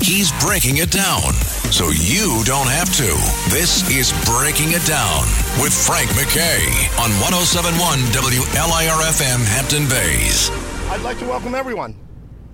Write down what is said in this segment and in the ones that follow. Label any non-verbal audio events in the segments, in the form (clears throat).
He's breaking it down so you don't have to. This is Breaking It Down with Frank McKay on 1071 WLIRFM Hampton Bays. I'd like to welcome everyone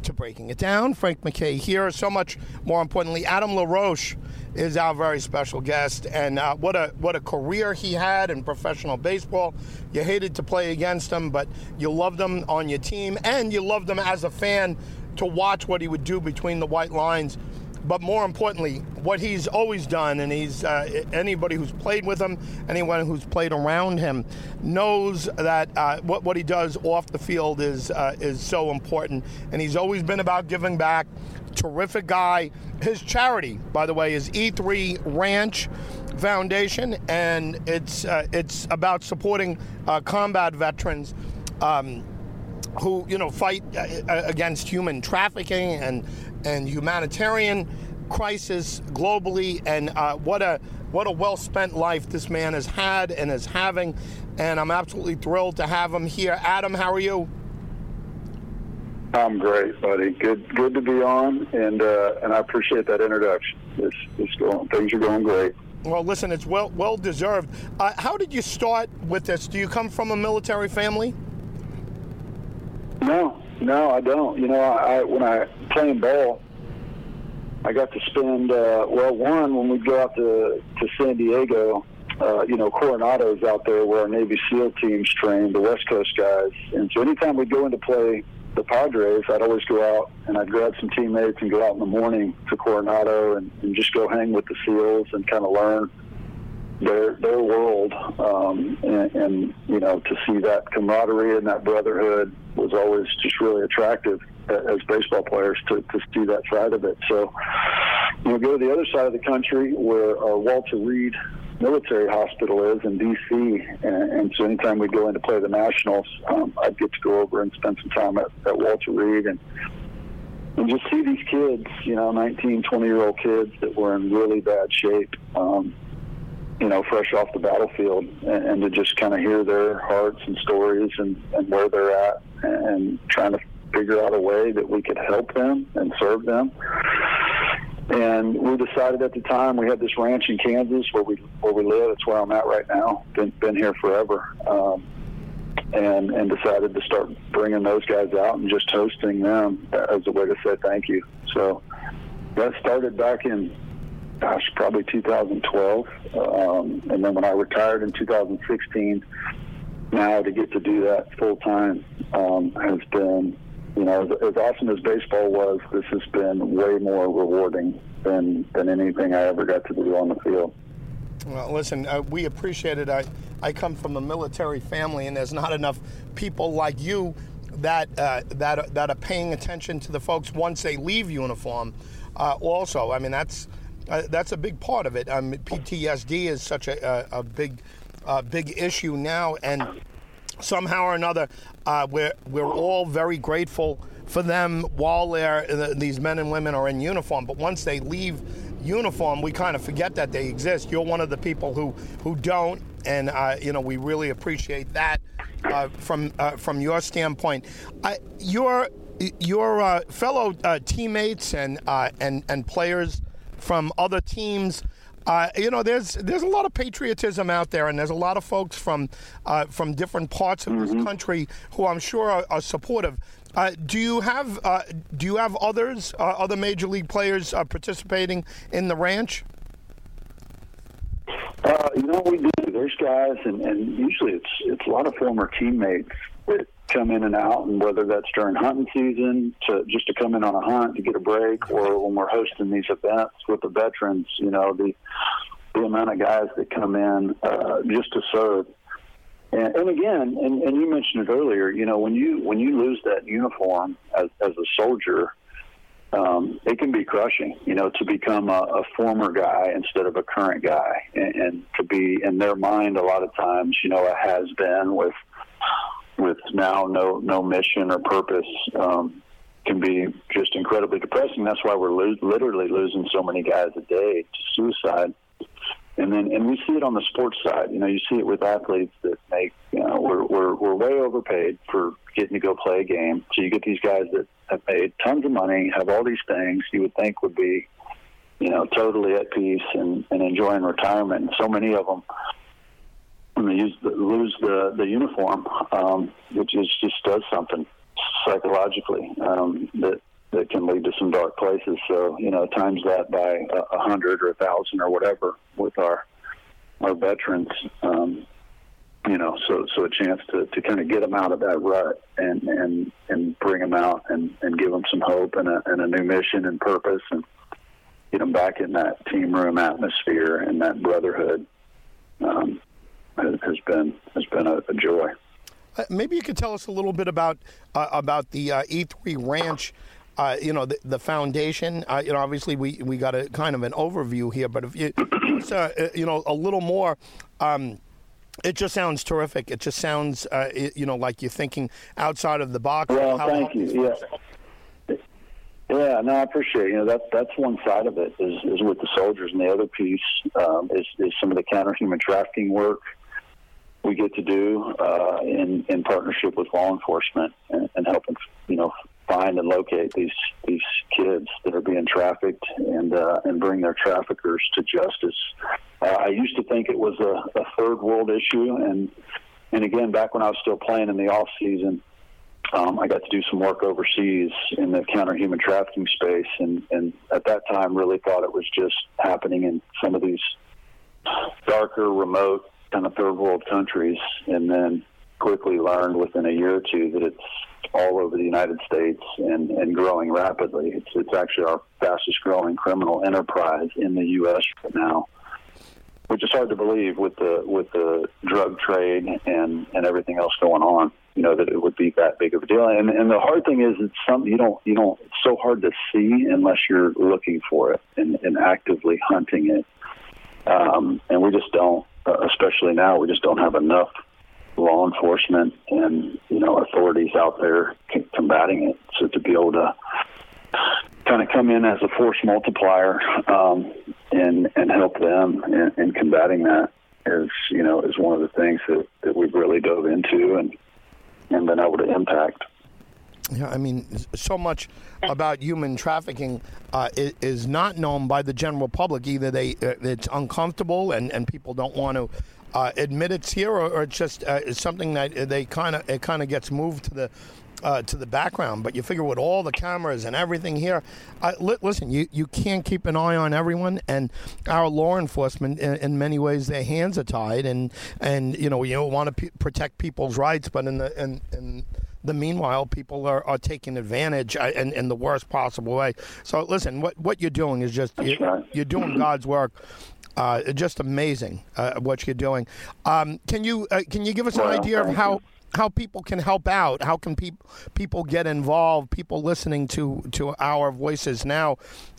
to Breaking It Down. Frank McKay here. So much more importantly, Adam LaRoche is our very special guest, and uh, what a what a career he had in professional baseball. You hated to play against him, but you loved him on your team, and you loved him as a fan to watch what he would do between the white lines. But more importantly, what he's always done, and he's uh, anybody who's played with him, anyone who's played around him, knows that uh, what what he does off the field is uh, is so important, and he's always been about giving back. Terrific guy. His charity, by the way, is E3 Ranch Foundation, and it's uh, it's about supporting uh, combat veterans. Um, who you know fight uh, against human trafficking and and humanitarian crisis globally. And uh, what a what a well spent life this man has had and is having. And I'm absolutely thrilled to have him here. Adam how are you? I'm great buddy. Good good to be on. And uh, and I appreciate that introduction. It's, it's going things are going great. Well, listen, it's well well deserved. Uh, how did you start with this? Do you come from a military family? No, no, I don't. You know, I when I playing ball, I got to spend uh, well one when we go out to to San Diego. Uh, you know, Coronado's out there where our Navy SEAL teams train, the West Coast guys. And so anytime we'd go in to play the Padres, I'd always go out and I'd grab some teammates and go out in the morning to Coronado and, and just go hang with the SEALs and kind of learn their their world, um, and, and you know to see that camaraderie and that brotherhood was always just really attractive as baseball players to, to see that side of it. So you know, go to the other side of the country where our Walter Reed military hospital is in D.C. And, and so anytime we'd go in to play the Nationals, um, I'd get to go over and spend some time at, at Walter Reed and and just see these kids, you know, 19, 20 year old kids that were in really bad shape. Um, you know, fresh off the battlefield, and, and to just kind of hear their hearts and stories and, and where they're at, and trying to figure out a way that we could help them and serve them. And we decided at the time we had this ranch in Kansas where we where we live. It's where I'm at right now. Been been here forever, um, and and decided to start bringing those guys out and just hosting them as a way to say thank you. So that started back in gosh, probably 2012. Um, and then when I retired in 2016, now to get to do that full time um, has been, you know, as, as, awesome as baseball was, this has been way more rewarding than, than anything I ever got to do on the field. Well, listen, uh, we appreciate it. I, I come from a military family, and there's not enough people like you that uh, that that are paying attention to the folks once they leave uniform. Uh, also, I mean that's uh, that's a big part of it. Um, PTSD is such a, a, a big, uh, big issue now, and somehow or another, uh, we're we're all very grateful for them while they're uh, these men and women are in uniform. But once they leave uniform, we kind of forget that they exist. You're one of the people who who don't, and uh, you know we really appreciate that uh, from from your standpoint. your your fellow teammates and and and players from other teams. Uh, you know, there's there's a lot of patriotism out there, and there's a lot of folks from uh, from different parts of mm-hmm. this country who I'm sure are, are supportive. Uh, do you have uh, do you have others, uh, other major league players uh, participating in the ranch? you know, we do. There's guys, and, and usually it's it's a lot of former teammates that come in and out, and whether that's during hunting season to just to come in on a hunt to get a break, or when we're hosting these events with the veterans, you know, the the amount of guys that come in uh, just to serve. And, and again, and, and you mentioned it earlier, you know, when you when you lose that uniform as, as a soldier, um, it can be crushing, you know, to become a, a former guy instead of a current guy, and, and to be in their mind a lot of times, you know, a has been with with now no no mission or purpose um, can be just incredibly depressing. That's why we're lo- literally losing so many guys a day to suicide. And then, and we see it on the sports side. You know, you see it with athletes that make, you know, we're, we're, we're way overpaid for getting to go play a game. So you get these guys that have made tons of money, have all these things you would think would be, you know, totally at peace and, and enjoying retirement. And so many of them, when they use the, lose the, the uniform, um, it just, just does something psychologically um, that that can lead to some dark places. So you know, times that by a hundred or a thousand or whatever with our our veterans. Um, you know, so so a chance to, to kind of get them out of that rut and and and bring them out and and give them some hope and a and a new mission and purpose and get them back in that team room atmosphere and that brotherhood um, has been has been a, a joy. Uh, maybe you could tell us a little bit about uh, about the uh, E3 Ranch. Uh, you know the, the foundation. Uh, you know, obviously we, we got a kind of an overview here, but if you (coughs) uh, you know a little more. Um, it just sounds terrific. It just sounds, it, you know, like you're thinking outside of the box. Well, thank you. Yeah. Yeah, no, I appreciate it. You know that that's one side of it is, is with the soldiers, and the other piece um, is, is some of the counter human trafficking work we get to do uh, in in partnership with law enforcement and, and helping you know find and locate these these kids that are being trafficked and uh, and bring their traffickers to justice. Uh, I used to think it was a, a third world issue, and and again back when I was still playing in the off season. Um, I got to do some work overseas in the counter human trafficking space, and, and at that time, really thought it was just happening in some of these darker, remote kind of third world countries, and then quickly learned within a year or two that it's all over the United States and, and growing rapidly. It's, it's actually our fastest growing criminal enterprise in the U.S. right now, which is hard to believe with the with the drug trade and, and everything else going on. You know that it would be that big of a deal. And and the hard thing is, it's something you don't you don't. It's so hard to see unless you're looking for it and, and actively hunting it. Um, and we just don't uh, especially now, we just don't have enough law enforcement and you know authorities out there combating it. So to be able to kind of come in as a force multiplier um, and and help them in, in combating that is you know is one of the things that, that we've really dove into and and been able to impact. Yeah, I mean, so much about human trafficking uh, is, is, not known by the general public. Either they uh, it's uncomfortable and, and people don't want to uh, admit it's here, or, or it's just uh, it's something that they kind of it kind of gets moved to the uh, to the background. But you figure with all the cameras and everything here, uh, li- listen, you, you can't keep an eye on everyone, and our law enforcement, in, in many ways, their hands are tied, and and you know you don't want to p- protect people's rights, but in the in, in the meanwhile, people are, are taking advantage uh, in, in the worst possible way. So listen, what what you're doing is just you, are doing (clears throat) God's work. Uh, just amazing uh, what you're doing. Um, can you uh, can you give us an idea of how how people can help out? How can people people get involved? People listening to to our voices now,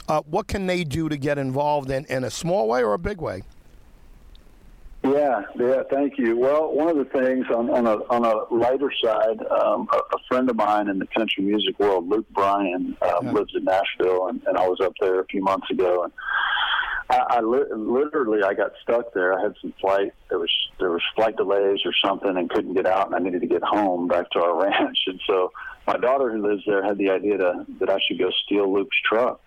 uh, what can they do to get involved in, in a small way or a big way? Yeah, yeah, thank you. Well, one of the things on, on a on a lighter side, um, a, a, friend of mine in the country music world, Luke Bryan, um, yeah. lives in Nashville, and, and I was up there a few months ago, and I, I li- literally I got stuck there. I had some flight. There was there was flight delays or something, and couldn't get out, and I needed to get home back to our (laughs) ranch, and so my daughter who lives there had the idea to, that I should go steal Luke's truck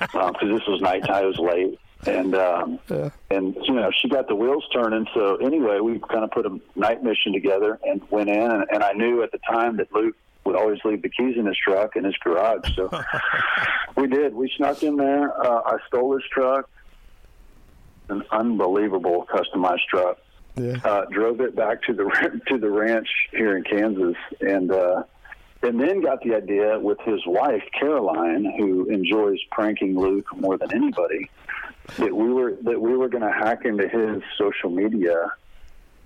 because (laughs) um, this was nighttime. It was late and um, yeah. and you know she got the wheels turning. So anyway, we kind of put a night mission together and went in, and, and I knew at the time that Luke would always leave the keys in his truck in his garage. So (laughs) we did. We snuck in there. Uh, I stole his truck, an unbelievable customized truck. Yeah. Uh, drove it back to the (laughs) to the ranch here in Kansas, and uh, and then got the idea with his wife Caroline, who enjoys pranking Luke more than anybody that we were that we were going to hack into his social media,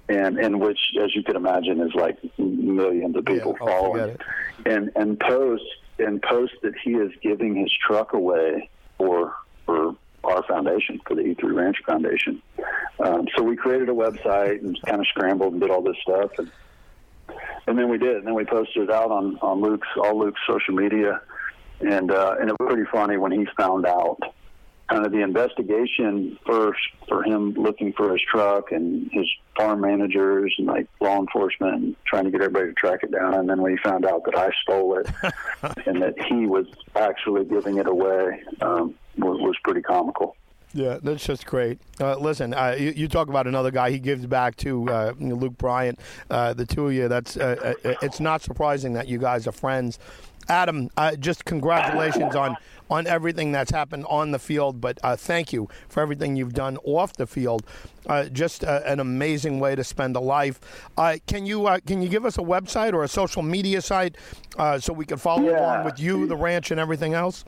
and and which, as you can imagine, is like millions of people yeah, following, and and post and post that he is giving his truck away for for our foundation, for the E3 Ranch Foundation. Um, so we created a website and kind of scrambled and did all this stuff, and and then we did, and then we posted it out on on Luke's all Luke's social media, and uh, and it was pretty funny when he found out kind of the investigation first for him looking for his truck and his farm managers and like law enforcement and trying to get everybody to track it down. And then when he found out that I stole it (laughs) and that he was actually giving it away, um, was, was pretty comical. Yeah, that's just great. Uh, listen, uh, you, you, talk about another guy. He gives back to uh, Luke Bryant. Uh, the two of you. That's. Uh, uh, it's not surprising that you guys are friends. Adam, just congratulations on on everything that's happened on the field, but uh, thank you for everything you've done off the field. Uh, just uh, an amazing way to spend a life. can you can you give us a website or a social media site so we can follow yeah. along with you, the ranch, and everything else?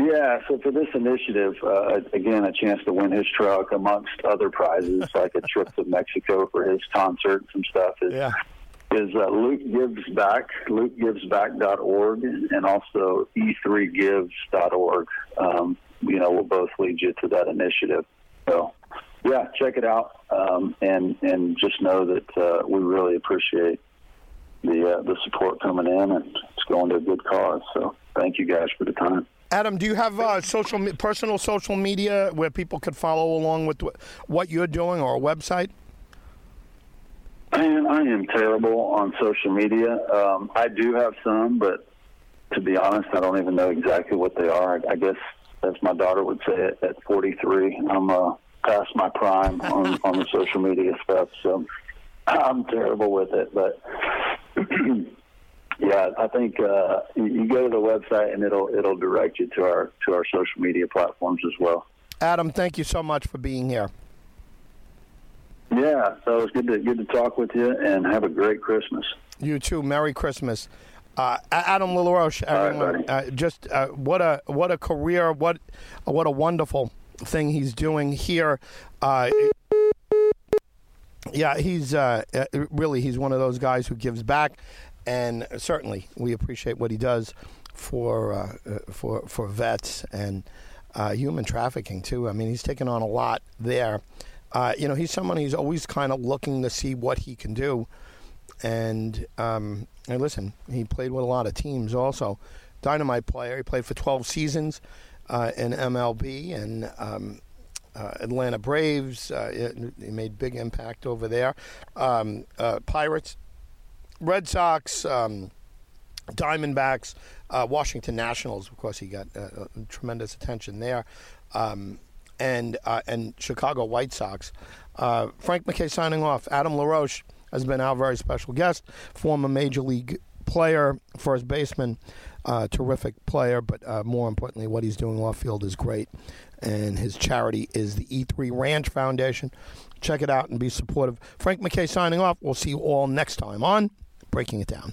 Yeah, so for this initiative, uh, again, a chance to win his truck amongst other prizes, like a trip to Mexico for his concert and some stuff. Is, yeah. Is uh, Luke Gives Back, lukegivesback.org, and also e3gives.org. Um, you know, will both lead you to that initiative. So, yeah, check it out, um, and and just know that uh, we really appreciate the uh, the support coming in, and it's going to a good cause. So, thank you guys for the time. Adam, do you have uh, social, personal social media where people could follow along with what you're doing, or a website? Man, I am terrible on social media. Um, I do have some, but to be honest, I don't even know exactly what they are. I, I guess, as my daughter would say, at 43, I'm uh, past my prime on, (laughs) on the social media stuff. So I'm terrible with it, but. (clears throat) Yeah, I think uh, you go to the website and it'll it'll direct you to our to our social media platforms as well. Adam, thank you so much for being here. Yeah, so it's good to good to talk with you, and have a great Christmas. You too. Merry Christmas. Uh, Adam LaRoche, everyone, right, uh, just uh, what a what a career, what what a wonderful thing he's doing here. Uh, yeah, he's uh, uh, really he's one of those guys who gives back and certainly we appreciate what he does for for for vets and uh, human trafficking too. I mean, he's taken on a lot there. Uh, you know, he's someone who's always kind of looking to see what he can do. And, um, and listen, he played with a lot of teams also. Dynamite player. He played for 12 seasons uh, in MLB and um, uh, Atlanta Braves. he made big impact over there. Um, Pirates Red Sox, um, Diamondbacks, uh, Washington Nationals. Of course, he got uh, uh, tremendous attention there, um, and uh, and Chicago White Sox. Uh, Frank McKay signing off. Adam LaRoche has been our very special guest, former major league player, first baseman, uh, terrific player, but more importantly, what he's doing off field is great. And his charity is the E3 Ranch Foundation. Check it out and be supportive. Frank McKay signing off. We'll see you all next time on breaking it down.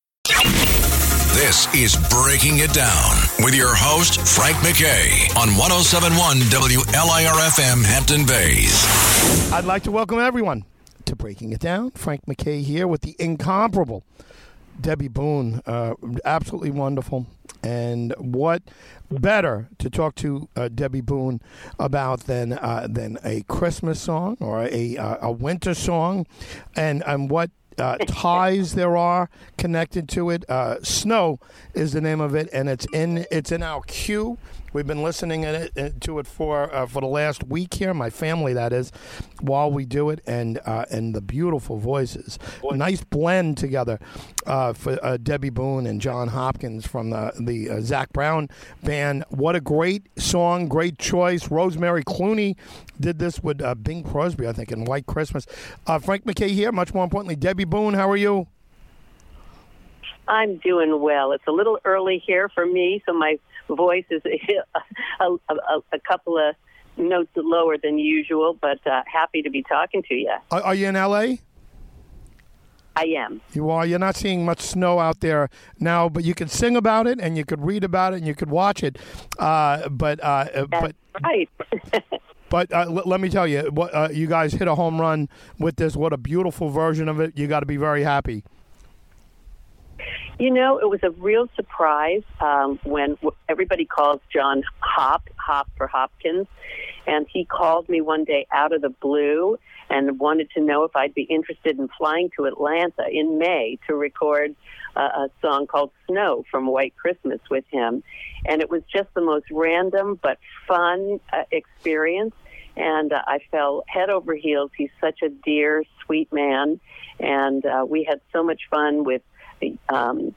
This is Breaking It Down with your host, Frank McKay, on 1071 WLIRFM Hampton Bays. I'd like to welcome everyone to Breaking It Down. Frank McKay here with the incomparable Debby Boone. Uh, absolutely wonderful. And what better to talk to uh, Debby Boone about than uh, than a Christmas song or a uh, a winter song, and and what uh, (laughs) ties there are connected to it. Uh, Snow is the name of it, and it's in it's in our queue. We've been listening it, uh, to it for uh, for the last week here, my family that is, while we do it, and uh, and the beautiful voices, Boy. nice blend together uh, for uh, Debby Boone and John Hopkins from the the uh, Zac Brown band. What a great song, great choice. Rosemary Clooney did this with Bing Crosby, I think, in White Christmas. Frank McKay here. Much more importantly, Debby Boone. How are you? I'm doing well. It's a little early here for me, so my voice is (laughs) a, a, a, a couple of notes lower than usual, but uh, happy to be talking to you. Are, are you in L.A.? I am. You are. You're not seeing much snow out there now, but you can sing about it, and you could read about it, and you could watch it. Uh, but uh, That's but right. (laughs) but uh, l- let me tell you, what uh, you guys hit a home run with this. What a beautiful version of it. You got to be very happy. You know, it was a real surprise um, when everybody calls John Hop, Hop for Hopkins, and he called me one day out of the blue and wanted to know if I'd be interested in flying to Atlanta in May to record uh, a song called Snow from White Christmas with him. And it was just the most random but fun uh, experience. And uh, I fell head over heels. He's such a dear, sweet man. And uh, we had so much fun with the, um,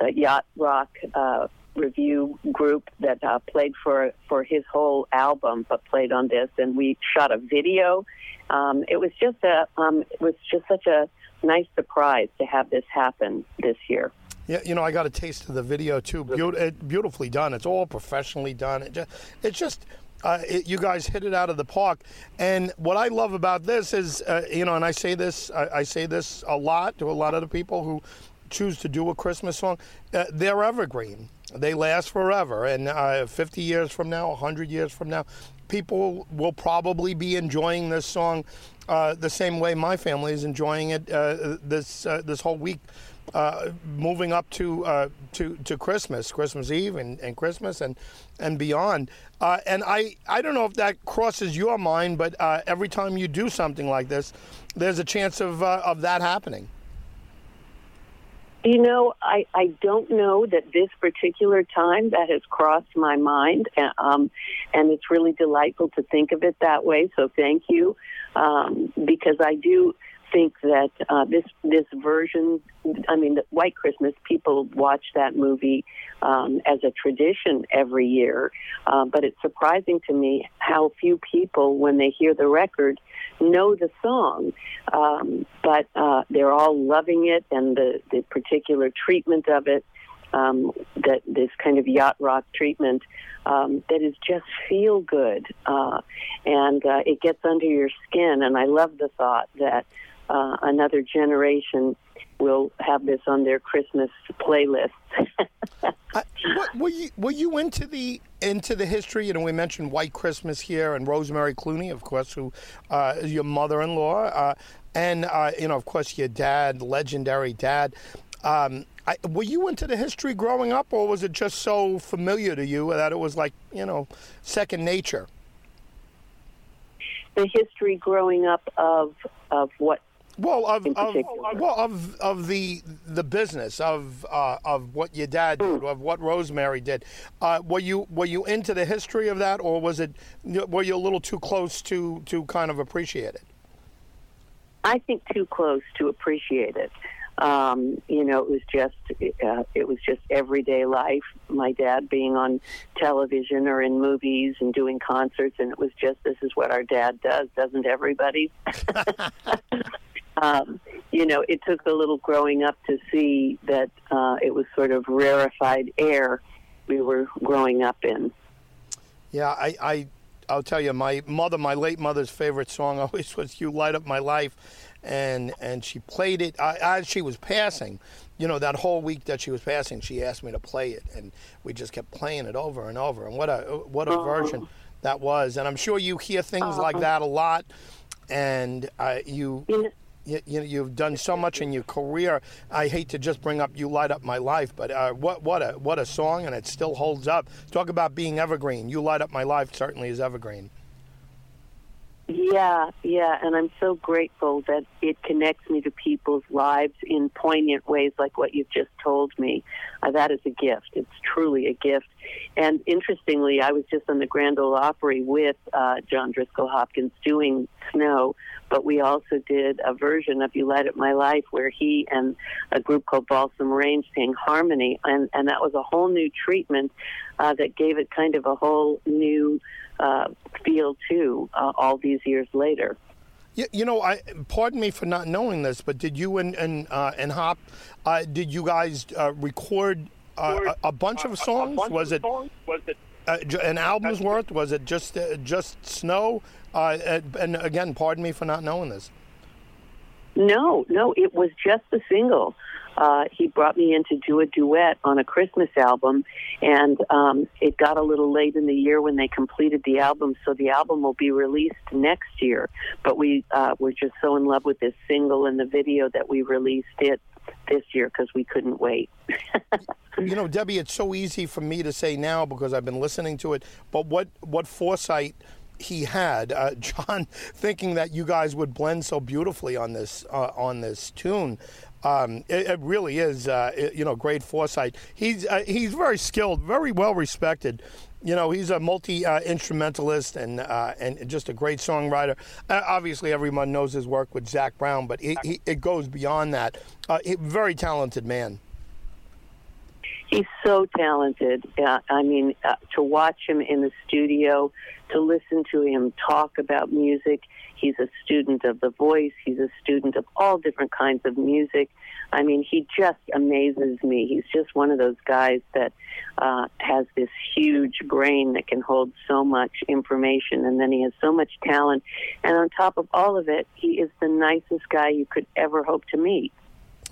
the Yacht Rock uh, Revue group that uh, played for for his whole album, but played on this, and we shot a video. Um, it was just a um, it was just such a nice surprise to have this happen this year. Yeah, you know, I got a taste of the video too. It, beautifully done. It's all professionally done. It just, it's just. Uh, it, you guys hit it out of the park, and what I love about this is, uh, you know, and I say this, I, I say this a lot to a lot of the people who choose to do a Christmas song. Uh, they're evergreen. They last forever, and uh, 50 years from now, 100 years from now, people will probably be enjoying this song uh, the same way my family is enjoying it uh, this uh, this whole week, uh, moving up to to to Christmas, Christmas Eve, and, and Christmas, and and beyond. And I I don't know if that crosses your mind, but every time you do something like this, there's a chance of of that happening. You know, I, I don't know that this particular time that has crossed my mind, and, um, and it's really delightful to think of it that way. So thank you, um, because I do think that uh, this this version, I mean, White Christmas, people watch that movie um, as a tradition every year, uh, but it's surprising to me how few people, when they hear the record, know the song. Um, but uh, they're all loving it, and the the particular treatment of it. Um, that this kind of yacht rock treatment um, that is just feel good uh, and uh, it gets under your skin. And I love the thought that uh, another generation will have this on their Christmas playlist. (laughs) I, what, were you were you into the into the history? You know, we mentioned White Christmas here, and Rosemary Clooney, of course, who uh, is your mother-in-law, uh, and uh, you know, of course, your dad, legendary dad. Um, I, were you into the history growing up, or was it just so familiar to you that it was like you know second nature? the history growing up of of what Well, of, of well of of the the business of uh, of what your dad did, Hmm. of what Rosemary did. Uh, were you were you into the history of that, or was it were you a little too close to to kind of appreciate it? I think too close to appreciate it. Um, you know, it was just uh, it was just everyday life. My dad being on television or in movies and doing concerts, and it was just this is what our dad does, doesn't everybody? (laughs) (laughs) (laughs) um, you know, it took a little growing up to see that uh, it was sort of rarefied air we were growing up in. Yeah, I, I I'll tell you, my mother, my late mother's favorite song (laughs) always was "You Light Up My Life," and and she played it as she was passing. You know, that whole week that she was passing, she asked me to play it, and we just kept playing it over and over. And what a what a version that was! And I'm sure you hear things like that a lot, and uh, you. Know, You, you, you've done so much in your career. I hate to just bring up "You Light Up My Life," but uh, what what a what a song, and it still holds up. Talk about being evergreen. "You Light Up My Life" certainly is evergreen. Yeah, yeah, and I'm so grateful that it connects me to people's lives in poignant ways like what you've just told me. Uh, that is a gift. It's truly a gift. And interestingly, I was just on the Grand Ole Opry with uh, John Driscoll Hopkins doing Snow, but we also did a version of You Light Up My Life where he and a group called Balsam Range sang harmony, and, and that was a whole new treatment uh, that gave it kind of a whole new uh, feel too uh, all these years later. You, you know, I pardon me for not knowing this, but did you and and uh, and Hop, uh, did you guys uh, record a, a bunch of songs? was it Was it? uh, an album's worth? Was it just uh, just Snow? Uh, and, and again, pardon me for not knowing this. No, no, it was just a single. Uh, he brought me in to do a duet on a Christmas album, and um, it got a little late in the year when they completed the album, so the album will be released next year. But we uh, were just so in love with this single and the video that we released it this year because we couldn't wait. (laughs) You know, Debby, it's so easy for me to say now because I've been listening to it. But what what foresight he had, uh, (laughs) John, thinking that you guys would blend so beautifully on this uh, on this tune. Um, it, it really is, uh, it- you know, great foresight. He's uh, he's very skilled, very well respected. You know, he's a multi uh, instrumentalist and uh, and just a great songwriter. Uh, obviously, everyone knows his work with Zac Brown, but he, he, it goes beyond that. Uh, he, very talented man. He's so talented. Uh, I mean, uh, to watch him in the studio, to listen to him talk about music. He's a student of the voice. He's a student of all different kinds of music. I mean, he just amazes me. He's just one of those guys that uh, has this huge brain that can hold so much information, and then he has so much talent. And on top of all of it, he is the nicest guy you could ever hope to meet.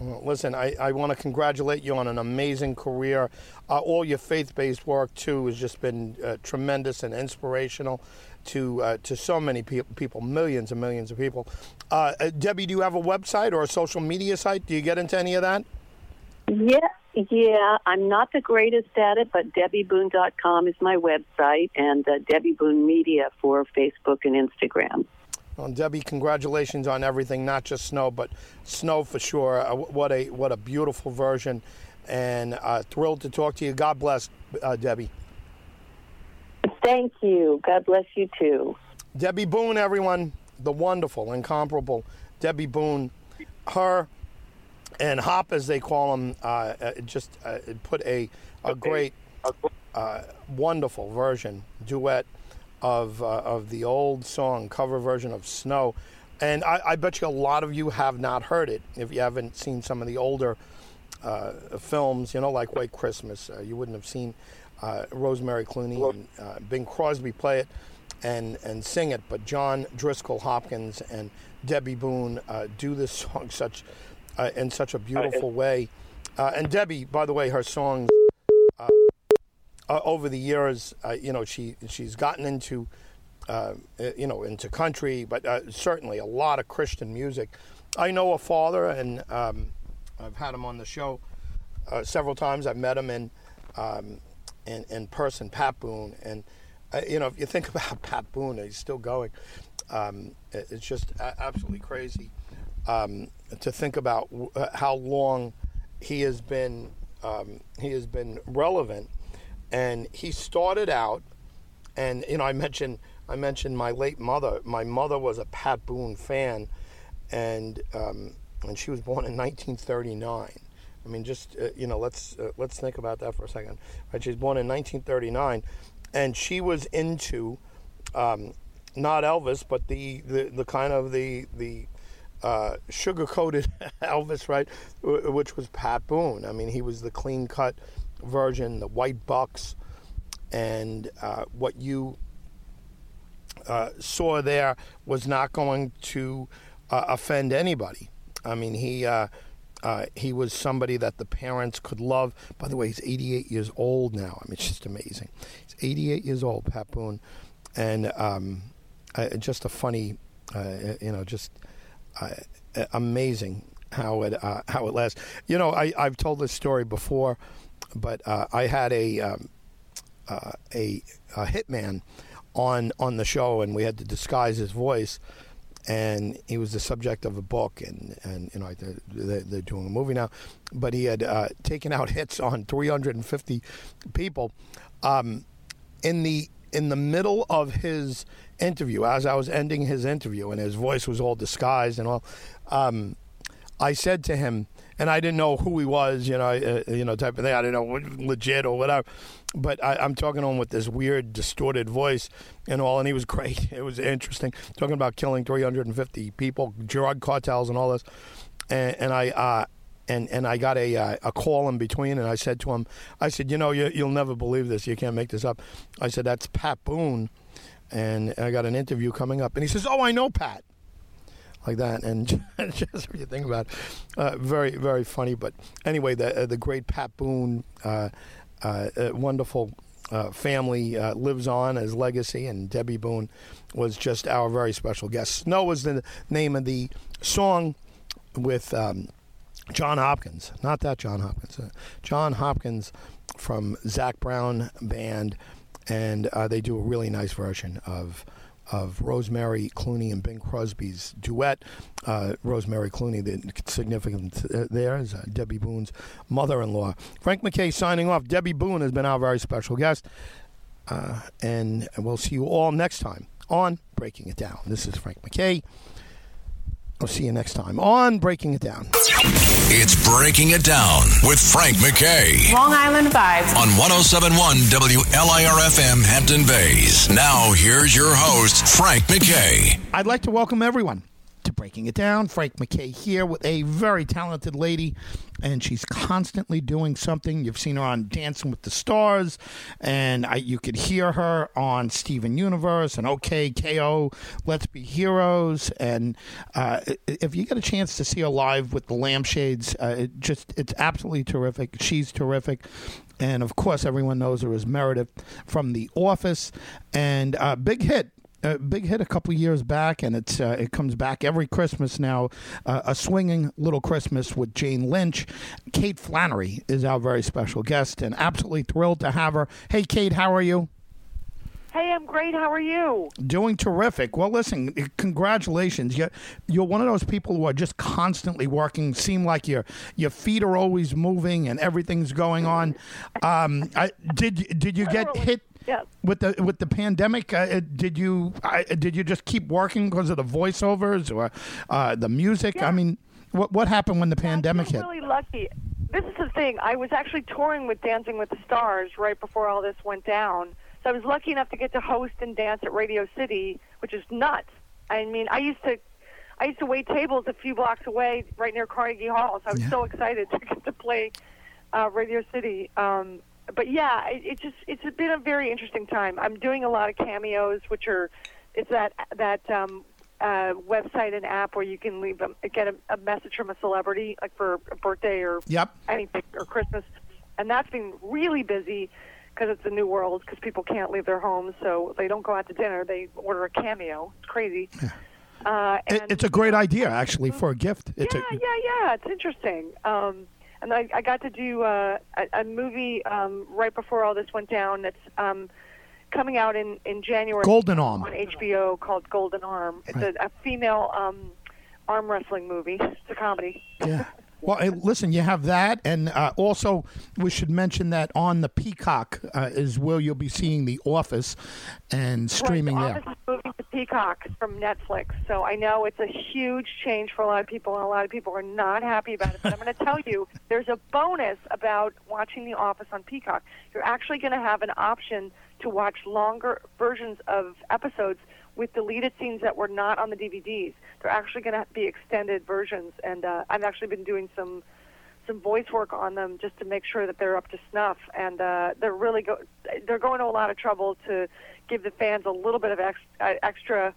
Well, listen, I, I want to congratulate you on an amazing career. Uh, all your faith based work, too, has just been uh, tremendous and inspirational to uh, to so many pe- people, millions and millions of people. Uh, uh, Debby, do you have a website or a social media site? Do you get into any of that? Yeah, yeah. I'm not the greatest at it, but DebbyBoone.com is my website, and uh, Debby Boone Media for Facebook and Instagram. Well, Debby, congratulations on everything, not just Snow, but Snow for sure. Uh, what a what a beautiful version, and uh, thrilled to talk to you. God bless, uh, Debby. Thank you. God bless you too. Debby Boone, everyone, the wonderful, incomparable Debby Boone, her and Hop, as they call him, uh, uh, just uh, put a a great, uh, wonderful version duet of uh, of the old song cover version of Snow, and I, I bet you a lot of you have not heard it if you haven't seen some of the older uh, films, you know, like White Christmas. Uh, you wouldn't have seen uh, Rosemary Clooney and uh, Bing Crosby play it and and sing it, but John Driscoll Hopkins and Debby Boone uh, do this (laughs) song such uh, in such a beautiful way. Uh, and Debby, by the way, her songs uh, uh, over the years, uh, you know, she she's gotten into. Uh, you know, into country, but uh, certainly a lot of Christian music. I know a father, and um, I've had him on the show uh, several times. I've met him in um, in, in person, Pat Boone, and uh, you know if you think (laughs) about Pat Boone, he's still going. Um, it- it's just absolutely crazy um, to think about how long he has been um, he has been relevant, and he started out, and you know I mentioned I mentioned my late mother. My mother was a Pat Boone fan, and um, and she was born in 1939. I mean, just uh, you know, let's uh, let's think about that for a second. Right, she was born in 1939, and she was into um, not Elvis, but the, the, the kind of the the uh, sugar coated (laughs) Elvis, right? wh- Which was Pat Boone. I mean, he was the clean cut version, the white bucks, and uh, what you uh, saw there was not going to uh, offend anybody. I mean, he uh, uh, he was somebody that the parents could love. By the way, he's 88 years old now. I mean, it's just amazing. He's 88 years old, Pat Boone, and um, uh, just a funny, you know, just amazing how it how it lasts. You know, I I've told this story before, but uh, I had a um, uh, a, a hitman on on the show, and we had to disguise his voice. And he was the subject of a book, and, and you know they're, they're, doing a movie now. But he had uh, taken out (laughs) hits on 350 people. Um, in the in the middle of his interview, as I was ending his interview, and his voice was all disguised and all, um, I said to him, and I didn't know who he was, you know, uh, you know, type of thing. I didn't know legit or whatever. But I, I'm talking to him with this weird, distorted voice and all, and he was great. (laughs) It was interesting talking about killing 350 people, drug cartels, and all this. And, and I. Uh, and and I got a uh, a call in between, and I said to him, I said, you know, you, you'll never believe this. You can't make this up. I said, that's Pat Boone, and I got an interview coming up, and he says, oh, I know Pat, like that, and (laughs) just when you think about, it, uh, very very funny. But anyway, the uh, the great Pat Boone, uh, uh, uh wonderful. Uh, family lives on as legacy, and Debby Boone was just our very special guest. Snow was the name of the song with um, John Hopkins, not that John Hopkins, uh, John Hopkins from Zac Brown Band, and uh, they do a really nice version of of Rosemary Clooney and Bing Crosby's duet. Uh, Rosemary Clooney, the significant uh, there is uh, Debby Boone's mother-in-law. Frank McKay signing off. Debby Boone has been our very special guest, uh, and we'll see you all next time on Breaking It Down. This is Frank MacKay. I'll see you next time on Breaking It Down. It's Breaking It Down with Frank McKay. Long Island Vibes. On 1071 WLIRFM Hampton Bays. Now, here's your host, Frank McKay. I'd like to welcome everyone to Breaking It Down. Frank McKay here with a very talented lady, and she's constantly doing something. You've seen her on Dancing with the Stars, and I, you could hear her on Steven Universe and OK KO, Let's Be Heroes. And uh, if you get a chance to see her live with the Lampshades, uh, it just it's absolutely terrific. She's terrific. And of course, everyone knows her as Meredith from The Office, and uh, big hit a big hit a couple years back, and it's uh, it comes back every Christmas now. Uh, a swinging little Christmas with Jane Lynch. Kate Flannery is our very special guest, and absolutely thrilled to have her. Hey, Kate, how are you? Hey, I'm great. How are you? Doing terrific. Well, listen, congratulations. You're, you're one of those people who are just constantly working. Seem like your your feet are always moving and everything's going on. (laughs) Um, I, did did you get hit yeah. With the with the pandemic, uh, did you uh, did you just keep working because of the voiceovers or uh, the music? Yeah. I mean, what what happened when the yeah, pandemic hit? Really lucky. This is the thing. I was actually touring with Dancing with the Stars right before all this went down. So I was lucky enough to get to host and dance at Radio City, which is nuts. I mean, I used to I used to wait tables a few blocks away, right near Carnegie Hall. So I was yeah. so excited (laughs) to get to play uh, Radio City. Um, but yeah, it, it just it's been a very interesting time. I'm doing a lot of cameos, which are it's that that um, uh, website and app where you can leave a, get a, a message from a celebrity, like for a birthday or yep. anything or Christmas, and that's been really busy because it's a new world because people can't leave their homes, so they don't go out to dinner. They order a cameo. It's crazy. Yeah. Uh, it, it's a great idea, actually, for a gift. It's yeah, a, yeah, yeah. It's interesting. Um, and I, I got to do uh, a, a movie um, right before all this went down. That's um, coming out in in January. Golden Arm on HBO called Golden Arm. It's right. a, a female um, arm wrestling movie. It's a comedy. Yeah. (laughs) Well, hey, listen, you have that, and uh, also we should mention that on the Peacock uh, is where you'll be seeing The Office and streaming right, the Office there. Is moving to Peacock from Netflix, so I know it's a huge change for a lot of people, and a lot of people are not happy about it. But I'm going to tell you, there's a bonus about watching The Office on Peacock. You're actually going to have an option to watch longer versions of episodes with deleted scenes that were not on the DVDs. They're actually going to be extended versions, and uh, I've actually been doing some some voice work on them just to make sure that they're up to snuff. And uh, they're really go they're going to a lot of trouble to give the fans a little bit of ex- uh, extra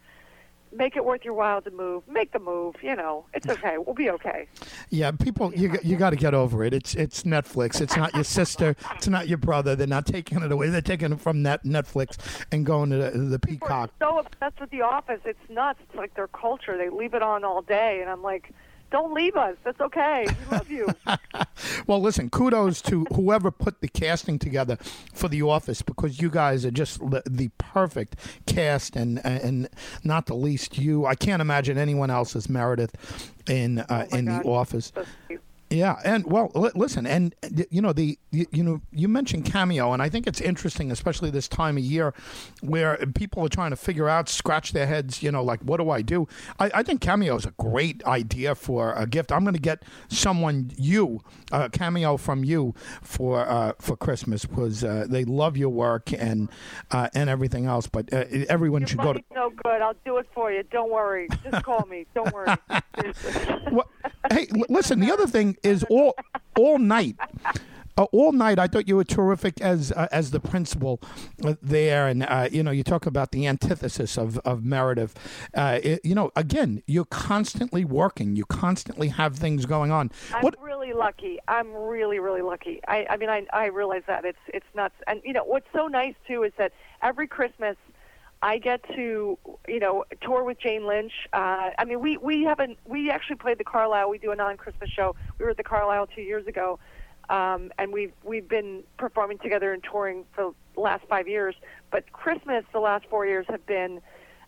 make it worth your while to move. Make the move. You know, it's okay. We'll be okay. Yeah, people, you you got to get over it. It's it's Netflix. It's not your sister. It's not your brother. They're not taking it away. They're taking it from net Netflix and going to the, the Peacock. so obsessed with The Office. It's nuts. It's like their culture. They leave it on all day, and I'm like don't leave us. That's okay. We love you. (laughs) well, listen, kudos to whoever put the casting together for The Office because you guys are just the, the perfect cast, and and not the least you. I can't imagine anyone else as Meredith in uh, oh in. The Office. So Yeah, and well, li- listen, and uh, you know the you, you know you mentioned cameo, and I think it's interesting, especially this time of year, where people are trying to figure out, scratch their heads, you know, like what do I do? I, I think cameo is a great idea for a gift. I'm going to get someone you a cameo from you for uh, for Christmas because uh, they love your work and uh, and everything else. But uh, everyone Your should go to. no good. I'll do it for you. Don't worry. Just call me. Don't worry. (laughs) Well, hey, l- listen. The other thing is all all night. Uh, all night, I thought you were terrific as uh, as the principal uh, there, and uh, you know you talk about the antithesis of of Meredith. Uh, it- you know, again, you're constantly working. You constantly have things going on. I'm What? really lucky. I'm really, really lucky. I, I mean, I, I realize that it's it's nuts. And you know, what's so nice too is that every Christmas, I get to you know tour with Jane Lynch. Uh, I mean, we we haven't we actually played the Carlyle. We do a non-Christmas show. We were at the Carlyle two years ago, um, and we've we've been performing together and touring for the last five years. But Christmas, the last four years have been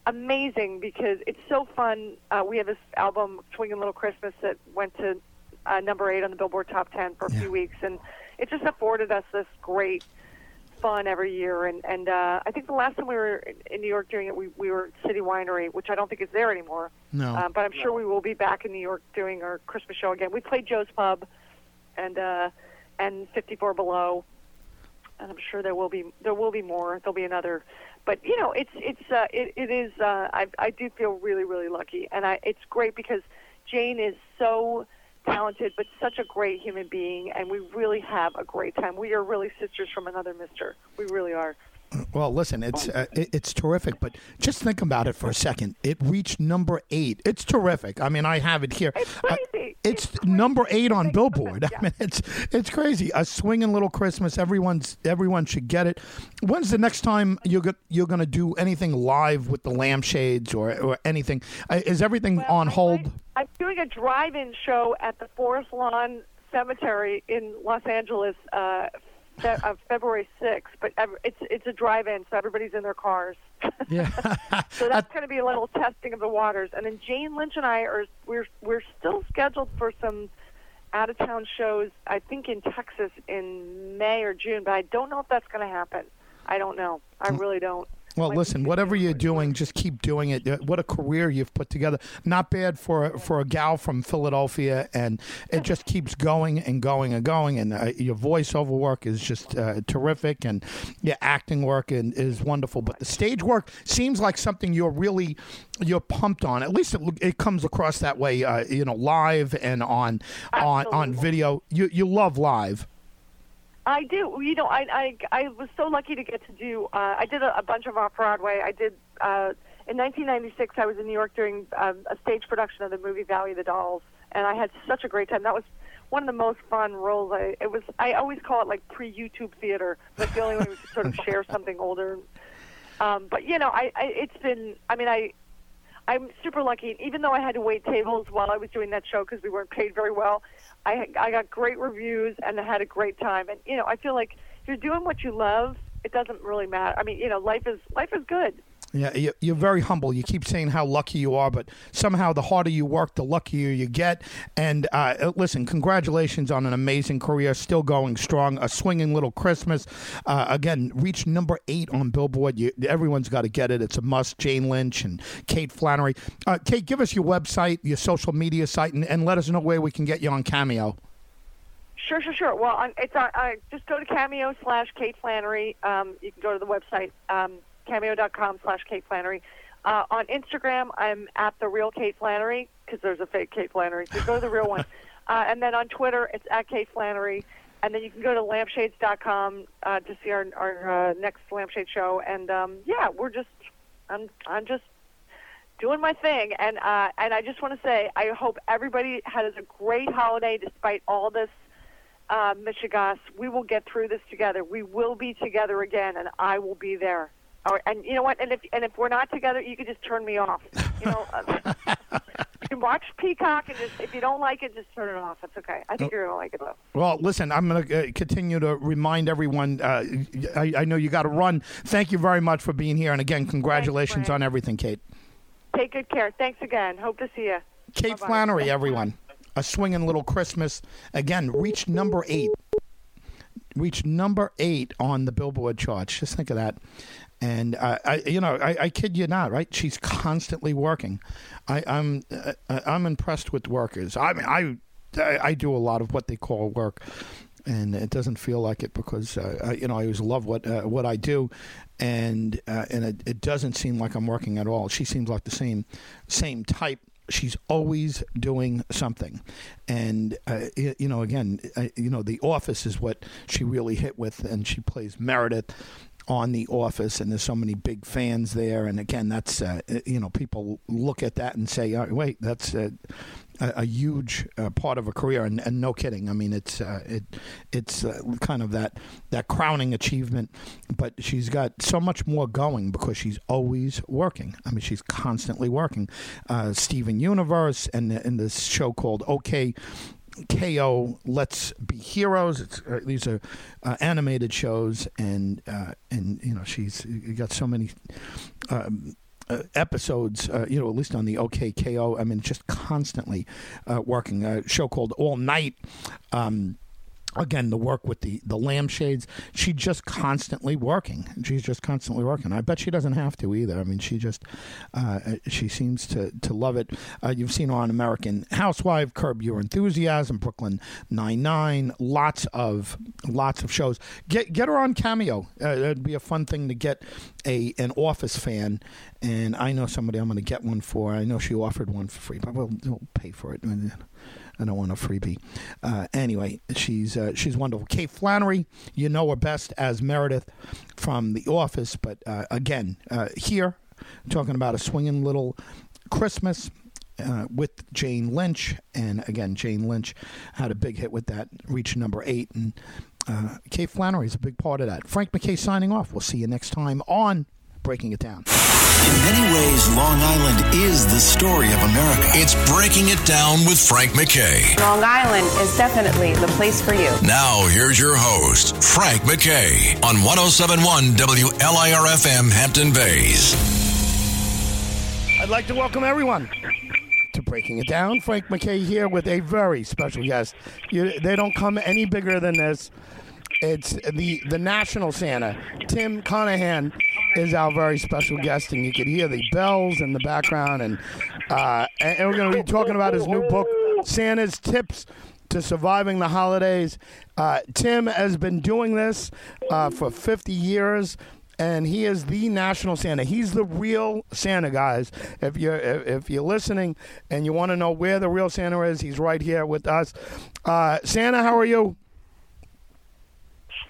amazing because it's so fun. Uh, we have this album, Swinging Little Christmas, that went to uh, number eight on the Billboard Top Ten for a few weeks, and it just afforded us this great fun every year. And and uh, I think the last time we were in- in New York doing it, we we were at City Winery, which I don't think is there anymore. No. Uh, but I'm sure we will be back in New York doing our Christmas show again. We played Joe's Pub, and uh, and 54 Below, and I'm sure there will be there will be more. There'll be another, but you know, it's it's uh, it it is. Uh, I I do feel really really lucky, and I it's great because Jane is so talented, but such a great human being, and we really have a great time. We are really sisters from another mister. We really are. Well, listen, it's uh, it's terrific, but just think about it for a second. It reached number eight. It's terrific. I mean, I have it here. It's Uh, crazy. it's It's crazy. number eight on Billboard. goodness, (laughs) I mean, it's it's crazy. A swinging little Christmas. Everyone's everyone should get it. When's the next time you're go- you're going to do anything live with the lampshades or or anything? Uh, is everything Well, on hold? might- I'm doing a drive-in show at the Forest Lawn Cemetery in Los Angeles, fe- uh, February 6th. But ev- it's it's a drive-in, so everybody's in their cars. (laughs) Yeah. (laughs) So that's going to be a little testing of the waters. And then Jane Lynch and I are we're we're still scheduled for some out of town shows. I think in Texas in May or June, but I don't know if that's going to happen. I don't know. I really don't. Well, listen, whatever you're doing, just keep doing it. Uh, What a career you've put together. Not bad for a, for a gal from Philadelphia, and it just keeps going and going and going. And uh, your voiceover work is just uh, terrific, and your acting work and, is wonderful. But the stage work seems like something you're really you're pumped on. At least it, it comes across that way. Uh, you know, live and on on on video. You you love live. I do. You know, I I I was so lucky to get to do. Uh, I did a, a bunch of off Broadway. I did uh, in 1996. I was in New York doing um, a stage production of the movie Valley of the Dolls, and I had such a great time. That was one of the most fun roles. I it was. I always call it like pre-YouTube theater. But the only way we could sort of (laughs) share something older. Um, but you know, I, I it's been. I mean, I I'm super lucky. Even though I had to wait tables while I was doing that show because we weren't paid very well, I I got great reviews and I had a great time. And you know, I feel like if you're doing what you love, it doesn't really matter. I mean, you know, life is life is good. Yeah, you- you're very humble. You keep saying how lucky you are, but somehow the harder you work, the luckier you get. And uh, listen, congratulations on an amazing career, still going strong. A swinging little Christmas. Uh, again, reached number eight on Billboard. You, everyone's got to get it. It's a must. Jane Lynch and Kate Flannery. Uh, Kate, give us your website, your social media site, and, and let us know where we can get you on Cameo. Sure, sure, sure. Well, it's on. Uh, just go to Cameo slash Kate Flannery. Um, you can go to the website um, cameo.com slash Kate Flannery. Uh, on Instagram, I'm at the real Kate Flannery because there's a fake Kate Flannery. So go to the real one. (laughs) Uh, and then on Twitter, it's at Kate Flannery. And then you can go to lampshades.com uh, to see our our uh, next lampshade show. And um, yeah, we're just I'm I'm just doing my thing. And uh, and I just want to say I hope everybody has a great holiday despite all this uh, Michigas. We will get through this together. We will be together again, and I will be there. Or, and you know what? And if and if we're not together, you can just turn me off. You know, uh, (laughs) you can watch Peacock, and just if you don't like it, just turn it off. It's okay. I think you're gonna like it though. Well, listen, I'm going to uh, continue to remind everyone. Uh, I, I know you got to run. Thank you very much for being here. And again, congratulations Frank. on everything, Kate. Take good care. Thanks again. Hope to see you. Kate Bye-bye. Flannery, everyone. a swinging little Christmas. Again, reached number eight. Reached number eight on the Billboard charts. Just think of that. And uh, I, you know, I, I, kid you not, right? She's constantly working. I, am I'm, uh, I'm impressed with workers. I mean, I I do a lot of what they call work, and it doesn't feel like it because uh, I, you know I always love what uh, what I do, and uh, and it, it, doesn't seem like I'm working at all. She seems like the same same type. She's always doing something, and uh, you know, again, uh, you know, The Office is what she really hit with, and she plays Meredith on The Office, and there's so many big fans there. And again, that's uh, you know people look at that and say, oh, "Wait, that's a, a, huge uh, part of a career." And, and, no kidding, I mean, it's uh, it it's uh, kind of that that crowning achievement. But she's got so much more going because she's always working. I mean, she's constantly working. Uh, Steven Universe and in this show called OK KO Let's Be Heroes. It's, uh, these are uh, animated shows, and uh, and you know she's got so many. Um, uh, episodes, uh, you know, at least on the OKKO. I mean, just constantly uh, working. A show called All Night. Um, again the work with the the lampshades she's just constantly working. She's just constantly working. I bet she doesn't have to either. I mean she just uh, she seems to to love it. Uh, you've seen her on american housewife curb your enthusiasm brooklyn 99 lots of lots of shows. Get get her on cameo. Uh, it'd be a fun thing to get a an office fan and i know somebody i'm going to get one for i know she offered one for free but we'll, we'll pay for it I don't want a freebie. Uh, anyway, she's uh, she's wonderful. Kate Flannery, you know her best as Meredith from The Office, but uh, again, uh, here talking about a swinging little Christmas. Uh, with Jane Lynch, and again, Jane Lynch had a big hit with that, reached number eight, and uh, Kate Flannery is a big part of that. Frank McKay signing off. We'll see you next time on Breaking It Down. In many ways, Long Island is the story of America. It's Breaking It Down with Frank McKay. Long Island is definitely the place for you. Now, here's your host, Frank McKay, on 1071 WLIRFM Hampton Bays. I'd like to welcome everyone to Breaking It Down. Frank McKay here with a very special guest. You, they don't come any bigger than this. It's the the national Santa, Tim Connaghan is our very special guest, and you can hear the bells in the background. And uh, and we're going to be talking about his new book, Santa's Tips to Surviving the Holidays. Uh, Tim has been doing this uh, for 50 years. And he is the national Santa. He's the real Santa, guys. If you're if you're listening and you want to know where the real Santa is, he's right here with us. Uh, Santa, how are you?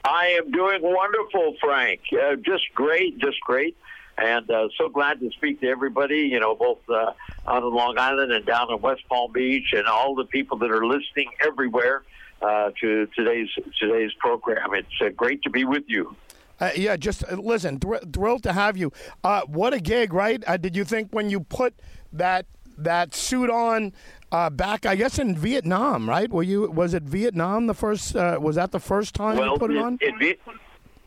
I am doing wonderful, Frank. Uh, just great, just great. And uh, so glad to speak to everybody, you know, both uh, on Long Island and down in West Palm Beach, and all the people that are listening everywhere uh, to today's today's program. It's uh, great to be with you. Uh, yeah, just listen. Thr- thrilled to have you. What a gig, right? Did you think when you put that that suit on uh, back, I guess, in Vietnam, right? Were you? Was it Vietnam the first? Uh, was that the first time well, you put it, it on? It,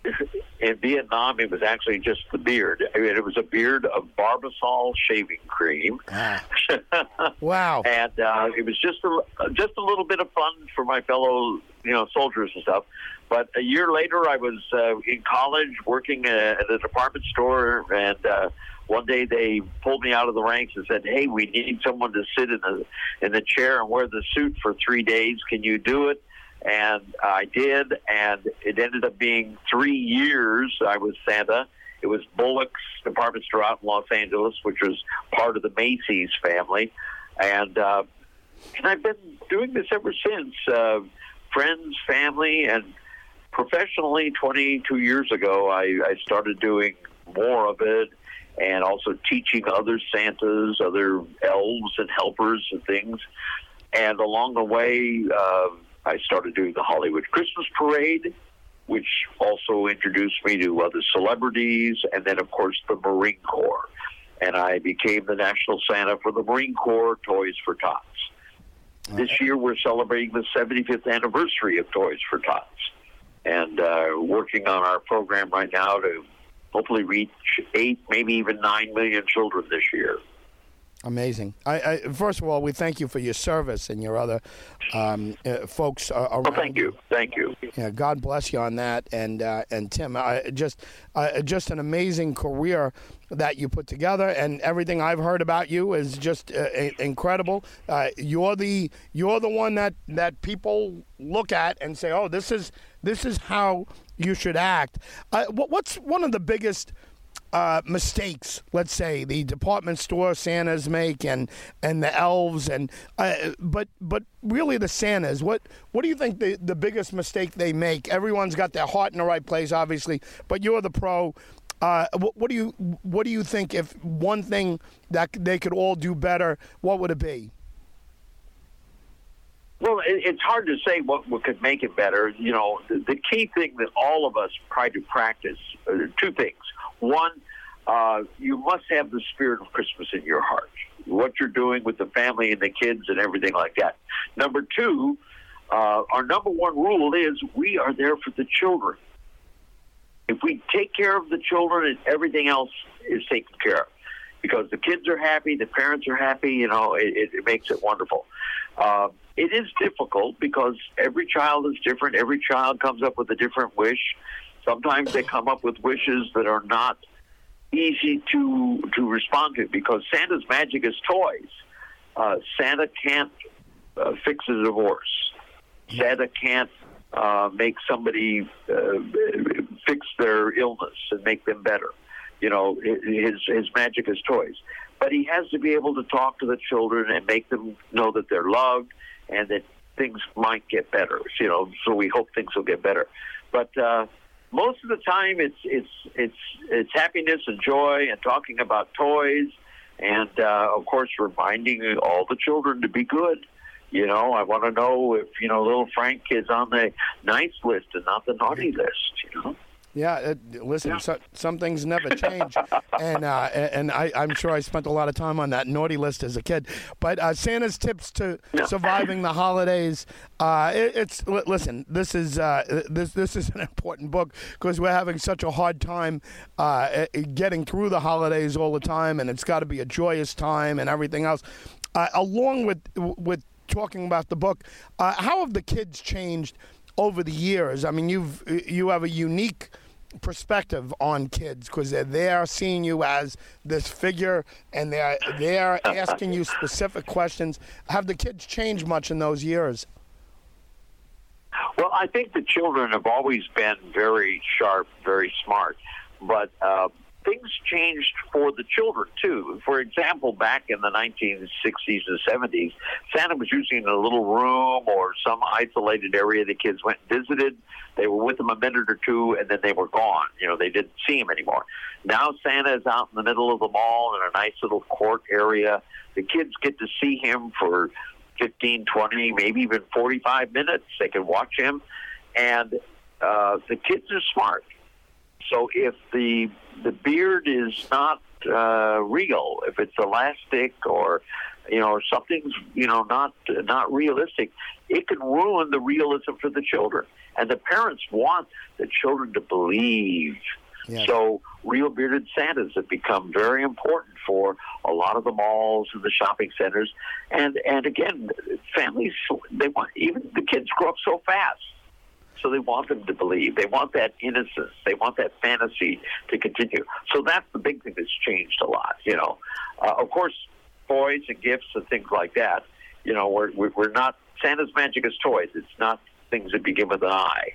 (laughs) in Vietnam, it was actually just the beard. I mean, it was a beard of Barbasol shaving cream. Ah. (laughs) wow! And uh, it was just a just a little bit of fun for my fellow you know soldiers and stuff. But a year later, I was uh, in college working at a department store, and uh, one day they pulled me out of the ranks and said, "Hey, we need someone to sit in the in the chair and wear the suit for three days. Can you do it?" And I did, and it ended up being three years. I was Santa. It was Bullock's department store out in Los Angeles, which was part of the Macy's family, and uh, and I've been doing this ever since. Uh, friends, family, and professionally, 22 years ago, I, I started doing more of it and also teaching other Santas, other elves and helpers and things. And along the way, uh, I started doing the Hollywood Christmas Parade, which also introduced me to other celebrities, and then, of course, the Marine Corps. And I became the National Santa for the Marine Corps Toys for Tots. This year, we're celebrating the 75th anniversary of Toys for Tots and uh, working on our program right now to hopefully reach eight, maybe even nine million children this year. Amazing. I, I, first of all, we thank you for your service and your other um, uh, folks uh, around. Well, thank you, thank you. Yeah, God bless you on that, and uh, and Tim, I just uh, just an amazing career that you put together, and everything I've heard about you is just uh, incredible. Uh, you're the you're the one that that people look at and say, oh, this is this is how you should act. what's one of the biggest uh, mistakes, let's say the department store Santas make and and the elves and uh, but but really the Santas. What what do you think the the biggest mistake they make? Everyone's got their heart in the right place, obviously, but you're the pro. Uh, what, what do you what do you think if one thing that they could all do better? What would it be? Well, it's hard to say what, what could make it better. You know, the, the key thing that all of us try to practice uh, two things. One, uh, you must have the spirit of Christmas in your heart. What you're doing with the family and the kids and everything like that. Number two, uh, our number one rule is we are there for the children. If we take care of the children, and everything else is taken care of. Because the kids are happy, the parents are happy, you know, it, it makes it wonderful. Uh, it is difficult because every child is different. Every child comes up with a different wish. Sometimes they come up with wishes that are not easy to to respond to because Santa's magic is toys. Uh, Santa can't uh, fix a divorce. Santa can't uh, make somebody uh, fix their illness and make them better. You know, his his magic is toys, but he has to be able to talk to the children and make them know that they're loved and that things might get better. You know, so we hope things will get better. But uh, most of the time it's it's it's it's happiness and joy and talking about toys and uh, of course reminding all the children to be good. You know, I want to know if you know little Frank is on the nice list and not the naughty list. You know. Yeah, uh, listen, yeah. So, some things never change, (laughs) and uh, and I, am sure I spent a lot of time on that naughty list as a kid. But uh, Santa's tips to surviving the holidays. Uh, it, it's listen, this is uh, this this is an important book because we're having such a hard time uh, getting through the holidays all the time, and it's got to be a joyous time and everything else. along with with talking about the book, how have the kids changed? over the years. I mean, you've you have a unique perspective on kids because they're seeing you as this figure and they're they're asking you specific questions. Have the kids changed much in those years? Well, I think the children have always been very sharp, very smart, but uh, things changed for the children too. For example, back in the 1960s and 70s, Santa was usually in a little room or some isolated area the kids went and visited. They were with them a minute or two, and then they were gone. You know, they didn't see him anymore. Now Santa is out in the middle of the mall in a nice little court area. The kids get to see him for 15, 20, maybe even 45 minutes. They can watch him, and uh, the kids are smart so if the the beard is not uh, real, if it's elastic or you know something's you know not not realistic, it can ruin the realism for the children. And the parents want the children to believe. Yeah. So real bearded Santas have become very important for a lot of the malls and the shopping centers. And and again, families they want even the kids grow up so fast so they want them to believe. They want that innocence. They want that fantasy to continue. So that's the big thing that's changed a lot. You know, uh, of course, toys and gifts and things like that. You know, we're we're not Santa's magic is toys. It's not things that begin with an I.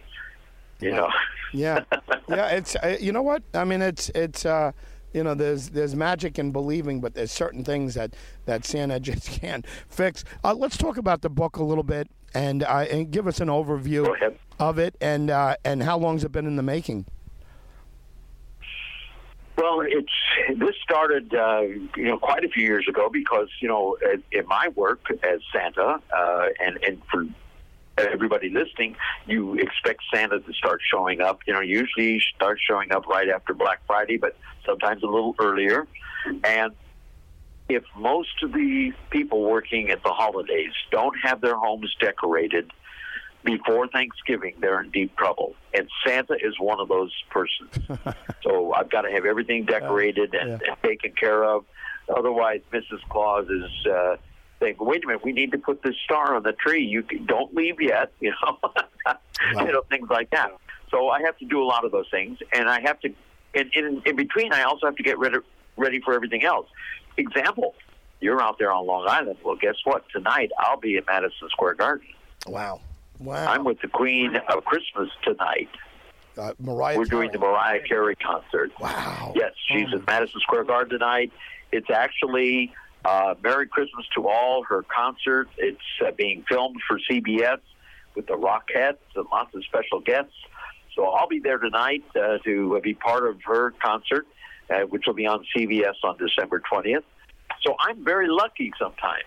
You know. yeah, (laughs) yeah. It's uh, you know what I mean. It's it's. Uh, you know, there's there's magic in believing, but there's certain things that, that Santa (laughs) just can't fix. Uh, let's talk about the book a little bit and, uh, and give us an overview of it and uh, and how long's it been in the making? Well, it's this started uh, you know quite a few years ago because you know in my work as Santa uh, and and for everybody listening, you expect Santa to start showing up. You know, usually starts showing up right after Black Friday, but sometimes a little earlier. And if most of the people working at the holidays don't have their homes decorated before Thanksgiving, they're in deep trouble. And Santa is one of those persons. (laughs) so I've got to have everything decorated and, yeah. and (laughs) taken care of. Otherwise, Mrs. Claus is uh, saying, "Wait a minute, we need to put this star on the tree. You can, don't leave yet." (laughs) You know, you know things like that. So I have to do a lot of those things, and I have to. In, in, in between, I also have to get ready ready for everything else. Example: You're out there on Long Island. Well, guess what? Tonight I'll be at Madison Square Garden. Wow. Wow. I'm with the Queen of Christmas tonight. Uh, Mariah. We're doing the Mariah Carey concert. Wow. Yes, she's at Madison Square Garden tonight. It's actually uh, Merry Christmas to All, her concert. It's uh, being filmed for CBS with the Rockettes and lots of special guests. So I'll be there tonight uh, to be part of her concert, uh, which will be on CBS on December 20th. So I'm very lucky sometimes.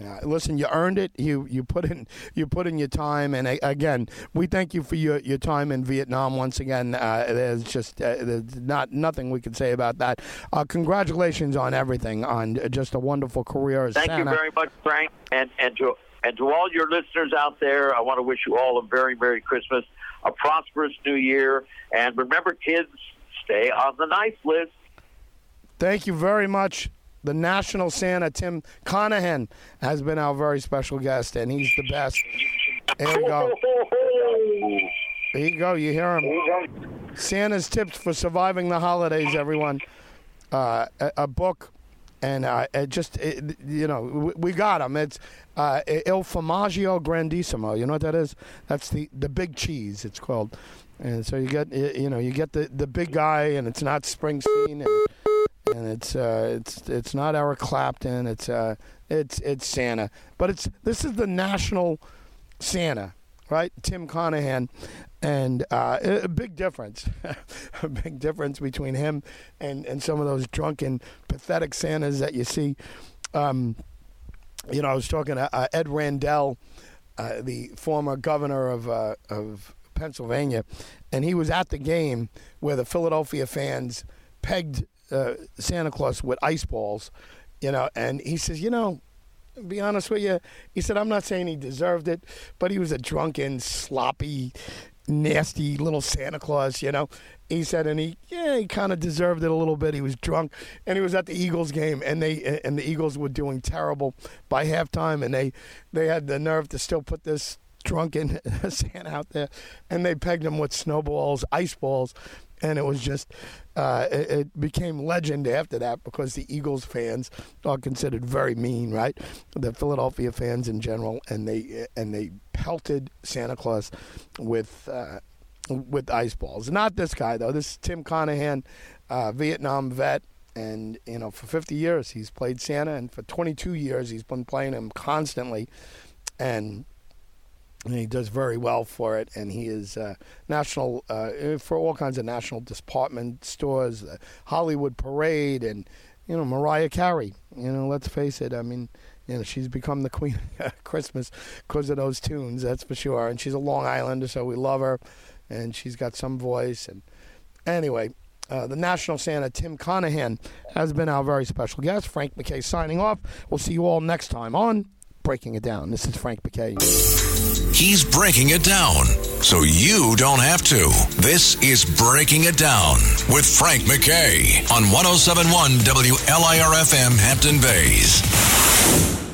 Yeah, listen, you earned it. You you put in you put in your time, and again, we thank you for your, your time in Vietnam once again. Uh, there's just uh, there's not nothing we can say about that. Uh, congratulations on everything, on just a wonderful career as Thank Santa. you very much, Frank, and and to and to all your listeners out there, I want to wish you all a very Merry Christmas, a prosperous New Year, and remember, kids, stay on the nice list. Thank you very much. The National Santa, Tim Connaghan, has been our very special guest, and he's the best. There you go. There you go. You hear him. Santa's tips for surviving the holidays, everyone. Uh, a, a book, and uh, it just it, you know we, we got him. It's uh, Il Formaggio Grandissimo. You know what that is? That's the the big cheese. It's called. And so you get you know you get the, the big guy, and it's not Springsteen, and, and it's uh, it's it's not Eric Clapton. It's uh, it's it's Santa, but it's this is the national Santa, right? Tim Connaghan, and uh, a a big difference, (laughs) a big difference between him and and some of those drunken, pathetic Santas that you see. Um, you know, I was talking to uh, Ed Rendell, uh, the former governor of uh, of Pennsylvania, and he was at the game where the Philadelphia fans pegged uh, Santa Claus with ice balls, you know, and he says, you know, be honest with you, he said, I'm not saying he deserved it, but he was a drunken, sloppy, nasty little Santa Claus, you know. He said, and he, yeah, he kind of deserved it a little bit. He was drunk, and he was at the Eagles game, and they and the Eagles were doing terrible by halftime, and they they had the nerve to still put this drunken (laughs) Santa out there, and they pegged him with snowballs, ice balls, and it was just uh, it, it became legend after that because the Eagles fans are considered very mean, right? The Philadelphia fans in general, and they and they pelted Santa Claus with. Uh, with ice balls. Not this guy though. This is Tim Connaghan, uh, Vietnam vet, and you know for 50 years he's played Santa, and for 22 years he's been playing him constantly, and and he does very well for it. And he is uh, national uh, for all kinds of national department stores, the Hollywood Parade, and you know Mariah Carey. You know, let's face it. I mean, you know, she's become the queen (laughs) of Christmas because of those tunes. That's for sure. And she's a Long Islander, so we love her, and she's got some voice. And anyway. Uh, the National Santa, Tim Connaghan, has been our very special guest. Frank McKay signing off. We'll see you all next time on Breaking It Down. This is Frank McKay. He's breaking it down so you don't have to. This is Breaking It Down with Frank McKay on 1071 WLIRFM Hampton Bays.